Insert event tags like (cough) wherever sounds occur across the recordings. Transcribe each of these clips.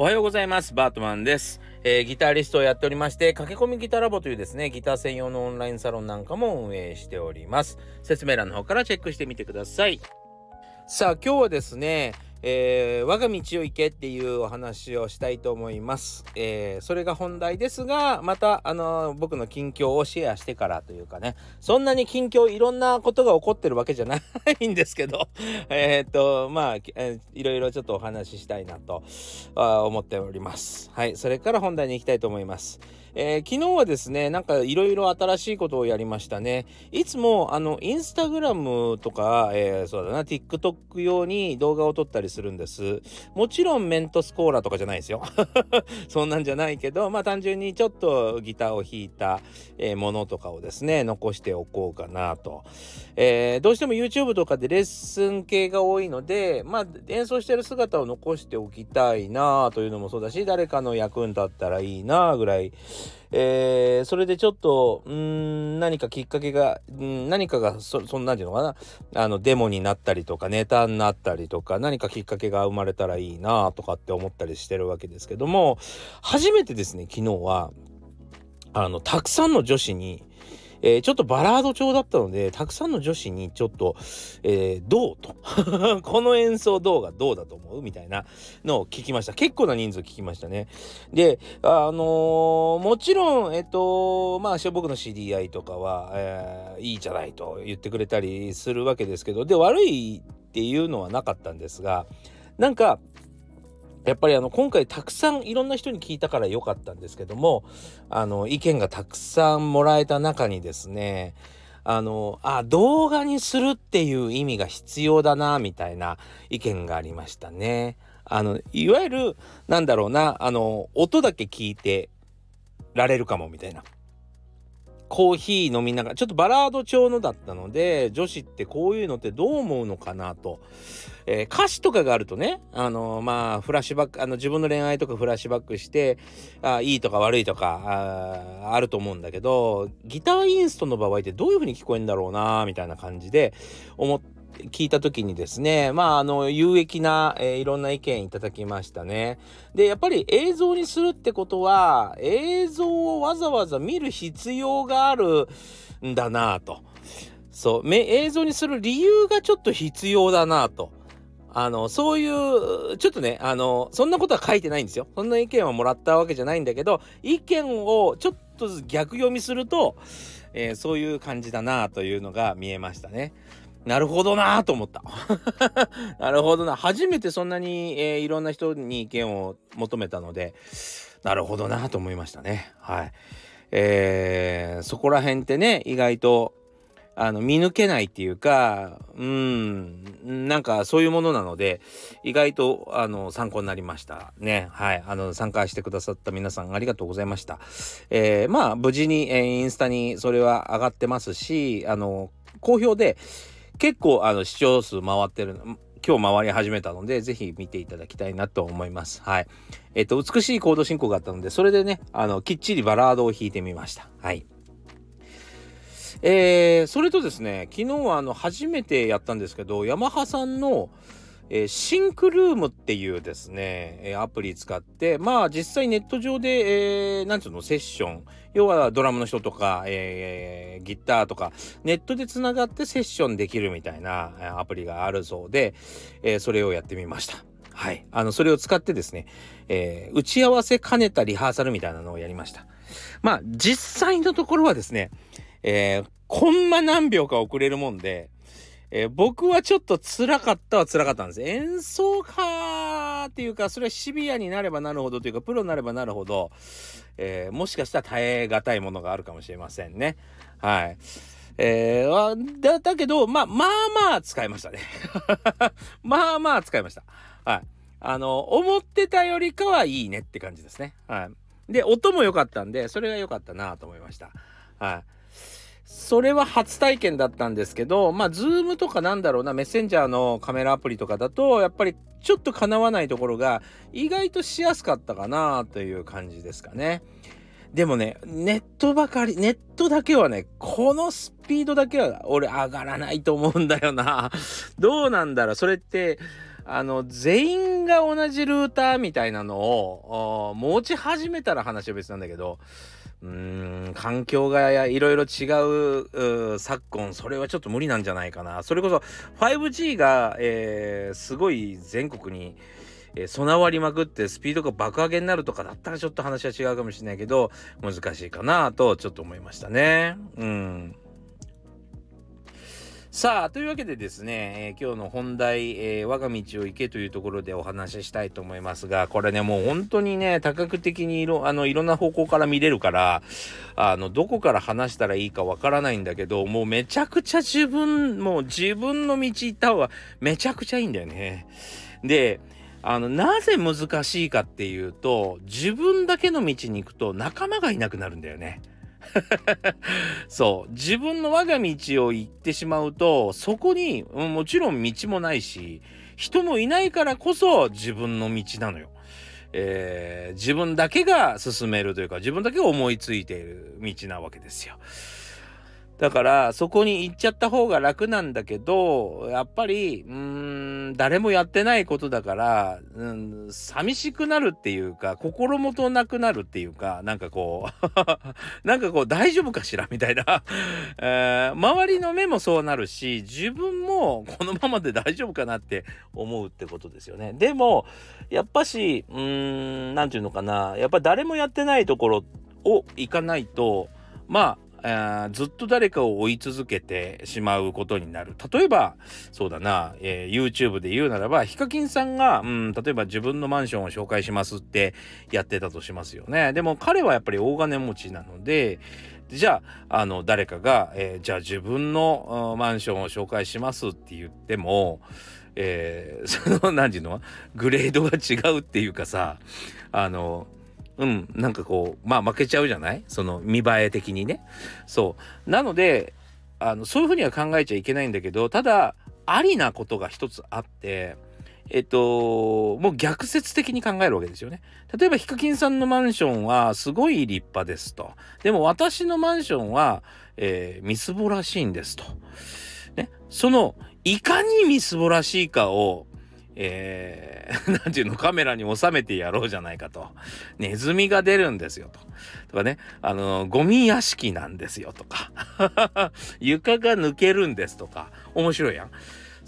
おはようございます。バートマンです。えー、ギタリストをやっておりまして、駆け込みギタラボというですね、ギター専用のオンラインサロンなんかも運営しております。説明欄の方からチェックしてみてください。さあ、今日はですね、えー、我が道を行けっていうお話をしたいと思います。えー、それが本題ですが、また、あのー、僕の近況をシェアしてからというかね、そんなに近況いろんなことが起こってるわけじゃないんですけど、(laughs) えっと、まあ、えー、いろいろちょっとお話ししたいなと思っております。はい、それから本題に行きたいと思います。えー、昨日はですね、なんかいろいろ新しいことをやりましたね。いつも、あの、インスタグラムとか、えー、そうだな、TikTok 用に動画を撮ったりするんです。もちろんメントスコーラとかじゃないですよ。(laughs) そんなんじゃないけど、まあ単純にちょっとギターを弾いた、えー、ものとかをですね、残しておこうかなと。えー、どうしても YouTube とかでレッスン系が多いので、まあ演奏してる姿を残しておきたいなというのもそうだし、誰かの役に立ったらいいなぐらい、えー、それでちょっと、うん、何かきっかけが、ん、何かがそ、そんなんていうのかな、あの、デモになったりとか、ネタになったりとか、何かきっかけが生まれたらいいなとかって思ったりしてるわけですけども、初めてですね、昨日は、あの、たくさんの女子に、えー、ちょっとバラード調だったので、たくさんの女子にちょっと、えー、どうと (laughs) この演奏動画どうだと思うみたいなのを聞きました。結構な人数聞きましたね。で、あのー、もちろん、えっと、まあ、僕の知り合いとかは、えー、いいじゃないと言ってくれたりするわけですけど、で、悪いっていうのはなかったんですが、なんか、やっぱりあの今回たくさんいろんな人に聞いたから良かったんですけどもあの意見がたくさんもらえた中にですねあのあ動画にするっていう意味が必要だなみたいな意見がありましたね。あのいわゆるなんだろうなあの音だけ聞いてられるかもみたいな。コーヒー飲みながらちょっとバラード調のだったので女子ってこういうのってどう思うのかなと、えー、歌詞とかがあるとねあのー、まあフラッシュバックあの自分の恋愛とかフラッシュバックしてあいいとか悪いとかああると思うんだけどギターインストの場合ってどういう風に聞こえるんだろうなみたいな感じで思って聞いた時にですねまああの有益な、えー、いろんな意見いただきましたね。でやっぱり映像にするってことは映像をわざわざ見る必要があるんだなと。そう映像にする理由がちょっと必要だなと。あのそういうちょっとねあのそんなことは書いてないんですよ。そんな意見はもらったわけじゃないんだけど意見をちょっとずつ逆読みすると、えー、そういう感じだなというのが見えましたね。なるほどなと思った。(laughs) なるほどな。初めてそんなに、えー、いろんな人に意見を求めたので、なるほどなと思いましたね。はい。えー、そこら辺ってね、意外と、あの、見抜けないっていうか、うん、なんかそういうものなので、意外と、あの、参考になりましたね。はい。あの、参加してくださった皆さんありがとうございました。えー、まあ、無事に、えー、インスタにそれは上がってますし、あの、好評で、結構あの視聴数回ってる今日回り始めたので、ぜひ見ていただきたいなと思います。はい。えっ、と、美しいコード進行があったので、それでね、あの、きっちりバラードを弾いてみました。はい。えー、それとですね、昨日はあの、初めてやったんですけど、ヤマハさんの、えー、シンクルームっていうですね、えー、アプリ使って、まあ実際ネット上で、えー、なんつうの、セッション、要はドラムの人とか、えー、ギターとか、ネットでつながってセッションできるみたいなアプリがあるそうで、えー、それをやってみました。はい。あの、それを使ってですね、えー、打ち合わせ兼ねたリハーサルみたいなのをやりました。まあ、実際のところはですね、えー、コンマ何秒か遅れるもんで、えー、僕はちょっと辛かったは辛かったんです。演奏家っていうか、それはシビアになればなるほどというか、プロになればなるほど、えー、もしかしたら耐え難いものがあるかもしれませんね。はい。えー、だ、だけど、まあ、まあまあ使いましたね。(laughs) まあまあ使いました。はい。あの、思ってたよりかはいいねって感じですね。はい。で、音も良かったんで、それが良かったなと思いました。はい。それは初体験だったんですけど、まあ、ズームとかなんだろうな、メッセンジャーのカメラアプリとかだと、やっぱりちょっと叶わないところが意外としやすかったかなという感じですかね。でもね、ネットばかり、ネットだけはね、このスピードだけは俺上がらないと思うんだよな。(laughs) どうなんだろうそれって、あの全員が同じルーターみたいなのを持ち始めたら話は別なんだけどうーん環境がいろいろ違う昨今それはちょっと無理なんじゃないかなそれこそ 5G が、えー、すごい全国にえー、備わりまくってスピードが爆上げになるとかだったらちょっと話は違うかもしれないけど難しいかなとちょっと思いましたね。うんさあというわけでですね、えー、今日の本題、えー、我が道を行けというところでお話ししたいと思いますがこれねもう本当にね多角的にいろあのいろんな方向から見れるからあのどこから話したらいいかわからないんだけどもうめちゃくちゃ自分もう自分の道行った方がめちゃくちゃいいんだよね。であのなぜ難しいかっていうと自分だけの道に行くと仲間がいなくなるんだよね。(laughs) そう自分の我が道を行ってしまうとそこにもちろん道もないし人もいないからこそ自分の道なのよ。えー、自分だけが進めるというか自分だけが思いついている道なわけですよ。だからそこに行っちゃった方が楽なんだけどやっぱりうーん誰もやってないことだから、うん、寂しくなるっていうか心もとなくなるっていうかなんかこう (laughs) なんかこう大丈夫かしらみたいな、(laughs) えー、周りの目もそうなるし自分もこのままで大丈夫かなって思うってことですよね。でもやっぱしうーん何て言うのかなやっぱ誰もやってないところを行かないとまあずっと誰かを追い続けてしまうことになる。例えば、そうだな、えー、YouTube で言うならば、ヒカキンさんが、うん、例えば自分のマンションを紹介しますってやってたとしますよね。でも彼はやっぱり大金持ちなので、じゃあ、あの、誰かが、えー、じゃあ自分のマンションを紹介しますって言っても、えー、その、何て言うの？グレードが違うっていうかさ、あの、うん、なんかこう、まあ負けちゃうじゃない？その見栄え的にね。そう。なので、あの、そういうふうには考えちゃいけないんだけど、ただ、ありなことが一つあって、えっと、もう逆説的に考えるわけですよね。例えば、ヒカキンさんのマンションはすごい立派ですと。でも私のマンションは、えー、みすぼらしいんですと。ね。その、いかにみすぼらしいかをえー、(laughs) なんていうの、カメラに収めてやろうじゃないかと。ネズミが出るんですよと。とかね、あの、ゴミ屋敷なんですよとか。(laughs) 床が抜けるんですとか。面白いやん。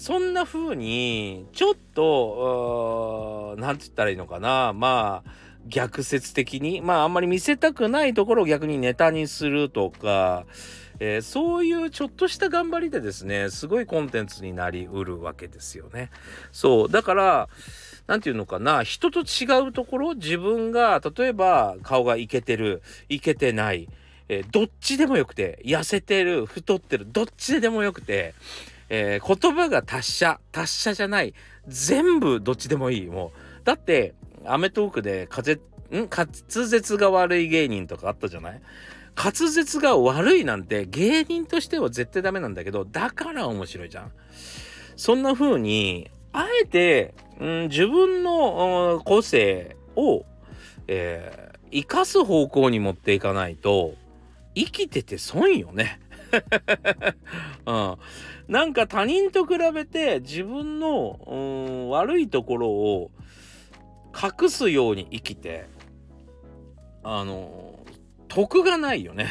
そんな風に、ちょっと、なんて言ったらいいのかな。まあ、逆説的に、まああんまり見せたくないところを逆にネタにするとか、えー、そういうちょっとした頑張りでですねすごいコンテンツになりうるわけですよね。そうだから何て言うのかな人と違うところ自分が例えば顔がイケてるイケてない、えー、どっちでもよくて痩せてる太ってるどっちでもよくて、えー、言葉が達者達者じゃない全部どっちでもいいもうだって『アメトーーク』で風ん？滑舌が悪い芸人とかあったじゃない？滑舌が悪いなんて芸人としては絶対ダメなんだけどだから面白いじゃん。そんな風にあえて、うん、自分の、個性を、えー、生かす方向に持っていかないと生きてて損よね。うん、なんか他人と比べて自分の、うん、悪いところを隠すように生きてあの得がないよね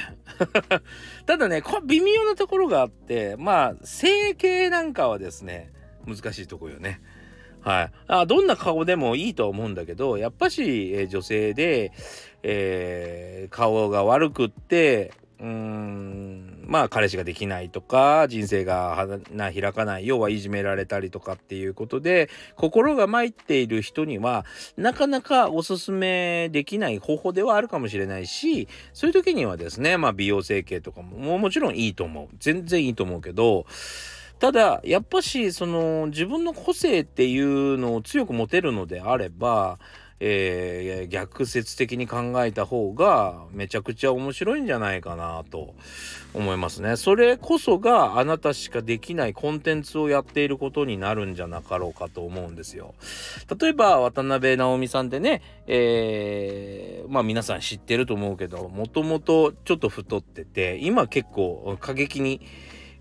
(laughs) ただね、こ微妙なところがあって、まあ、整形なんかはですね、難しいとこよね。はい。あどんな顔でもいいとは思うんだけど、やっぱし、えー、女性で、えー、顔が悪くって、うーんまあ彼氏ができないとか人生が花開かない要はいじめられたりとかっていうことで心が参っている人にはなかなかおすすめできない方法ではあるかもしれないしそういう時にはですねまあ美容整形とかももちろんいいと思う。全然いいと思うけどただやっぱしその自分の個性っていうのを強く持てるのであればえー、逆説的に考えた方がめちゃくちゃ面白いんじゃないかなと思いますね。それこそがあなたしかできないコンテンツをやっていることになるんじゃなかろうかと思うんですよ。例えば渡辺直美さんでね、えー、まあ皆さん知ってると思うけどもともとちょっと太ってて今結構過激に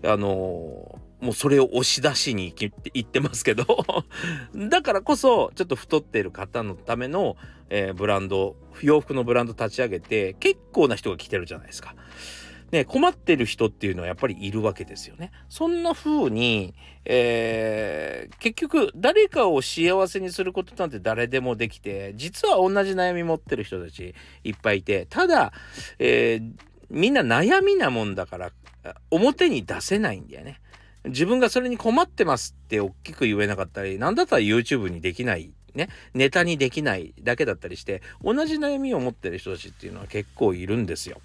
あのもうそれを押し出しに行って行ってますけど (laughs) だからこそちょっと太ってる方のための、えー、ブランド洋服のブランド立ち上げて結構な人が来てるじゃないですか。ね、困ってる人っていうのはやっぱりいるわけですよね。そんな風に、えー、結局誰かを幸せにすることなんて誰でもできて実は同じ悩み持ってる人たちいっぱいいてただ、えー、みんな悩みなもんだから表に出せないんだよね。自分がそれに困ってますって大きく言えなかったり、なんだったら YouTube にできないね、ネタにできないだけだったりして、同じ悩みを持ってる人たちっていうのは結構いるんですよ。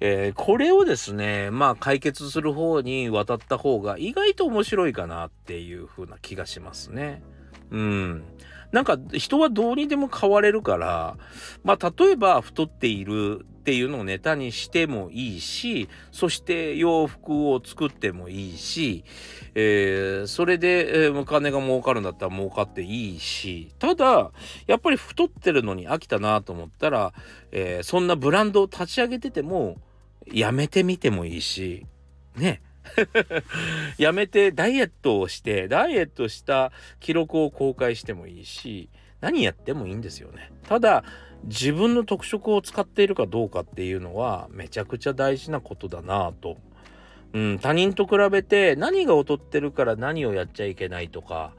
えー、これをですね、まあ解決する方に渡った方が意外と面白いかなっていう風な気がしますね。うん。なんか人はどうにでも変われるから、まあ例えば太っているっていうのをネタにしてもいいし、そして洋服を作ってもいいし、えー、それで、えー、お金が儲かるんだったら儲かっていいし、ただ、やっぱり太ってるのに飽きたなと思ったら、えー、そんなブランドを立ち上げてても、やめてみてもいいし、ね。(laughs) やめてダイエットをして、ダイエットした記録を公開してもいいし、何やってもいいんですよね。ただ、自分の特色を使っているかどうかっていうのはめちゃくちゃ大事なことだなと。うん、他人と比べて何が劣ってるから何をやっちゃいけないとか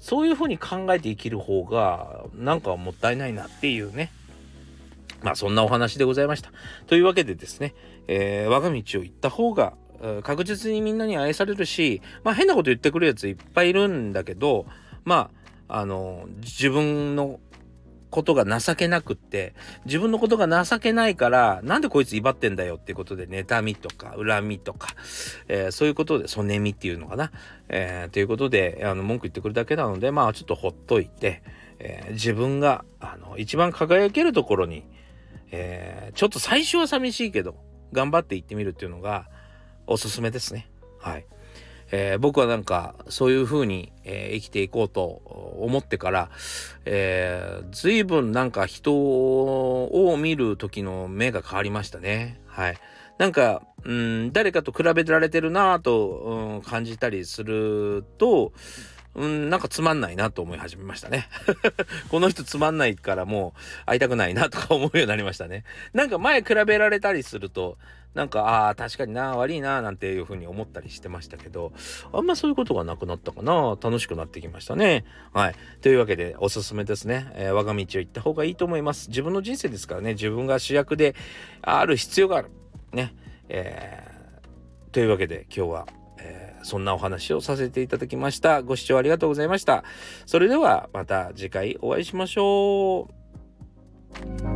そういうふうに考えて生きる方がなんかもったいないなっていうねまあそんなお話でございました。というわけでですね、えー、我が道を行った方が確実にみんなに愛されるしまあ変なこと言ってくるやついっぱいいるんだけどまああの自分のことが情けなくって、自分のことが情けないから、なんでこいつ威張ってんだよっていうことで、妬みとか、恨みとか、えー、そういうことで、そねみっていうのかな。えー、ということで、あの、文句言ってくるだけなので、まあ、ちょっとほっといて、えー、自分が、あの、一番輝けるところに、えー、ちょっと最初は寂しいけど、頑張って行ってみるっていうのが、おすすめですね。はい。えー、僕はなんかそういう風に、えー、生きていこうと思ってから、えー、随分なんか人を見る時の目が変わりましたね。はい。なんか、うん、誰かと比べられてるなぁと、うん、感じたりすると、うん、なんかつまんないなと思い始めましたね。(laughs) この人つまんないからもう会いたくないなとか思うようになりましたね。なんか前比べられたりすると、なんか、ああ、確かにな、悪いな、なんていうふうに思ったりしてましたけど、あんまそういうことがなくなったかな。楽しくなってきましたね。はい。というわけで、おすすめですね。えー、我が道を行った方がいいと思います。自分の人生ですからね、自分が主役である必要がある。ね。えー、というわけで、今日は、そんなお話をさせていただきました。ご視聴ありがとうございました。それではまた次回お会いしましょう。